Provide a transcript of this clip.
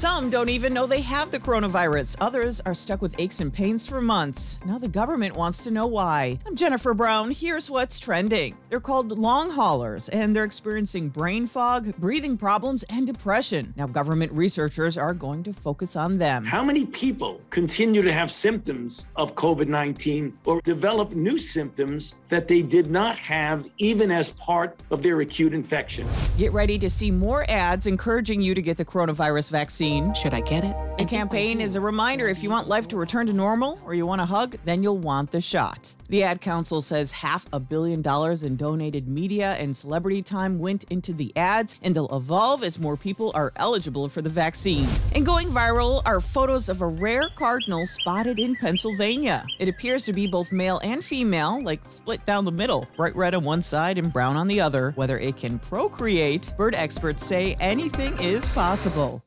Some don't even know they have the coronavirus. Others are stuck with aches and pains for months. Now the government wants to know why. I'm Jennifer Brown. Here's what's trending. They're called long haulers, and they're experiencing brain fog, breathing problems, and depression. Now, government researchers are going to focus on them. How many people continue to have symptoms of COVID 19 or develop new symptoms that they did not have even as part of their acute infection? Get ready to see more ads encouraging you to get the coronavirus vaccine. Should I get it? The campaign is a reminder if you want life to return to normal or you want a hug, then you'll want the shot. The Ad Council says half a billion dollars in donated media and celebrity time went into the ads, and they'll evolve as more people are eligible for the vaccine. And going viral are photos of a rare cardinal spotted in Pennsylvania. It appears to be both male and female, like split down the middle, bright red on one side and brown on the other. Whether it can procreate, bird experts say anything is possible.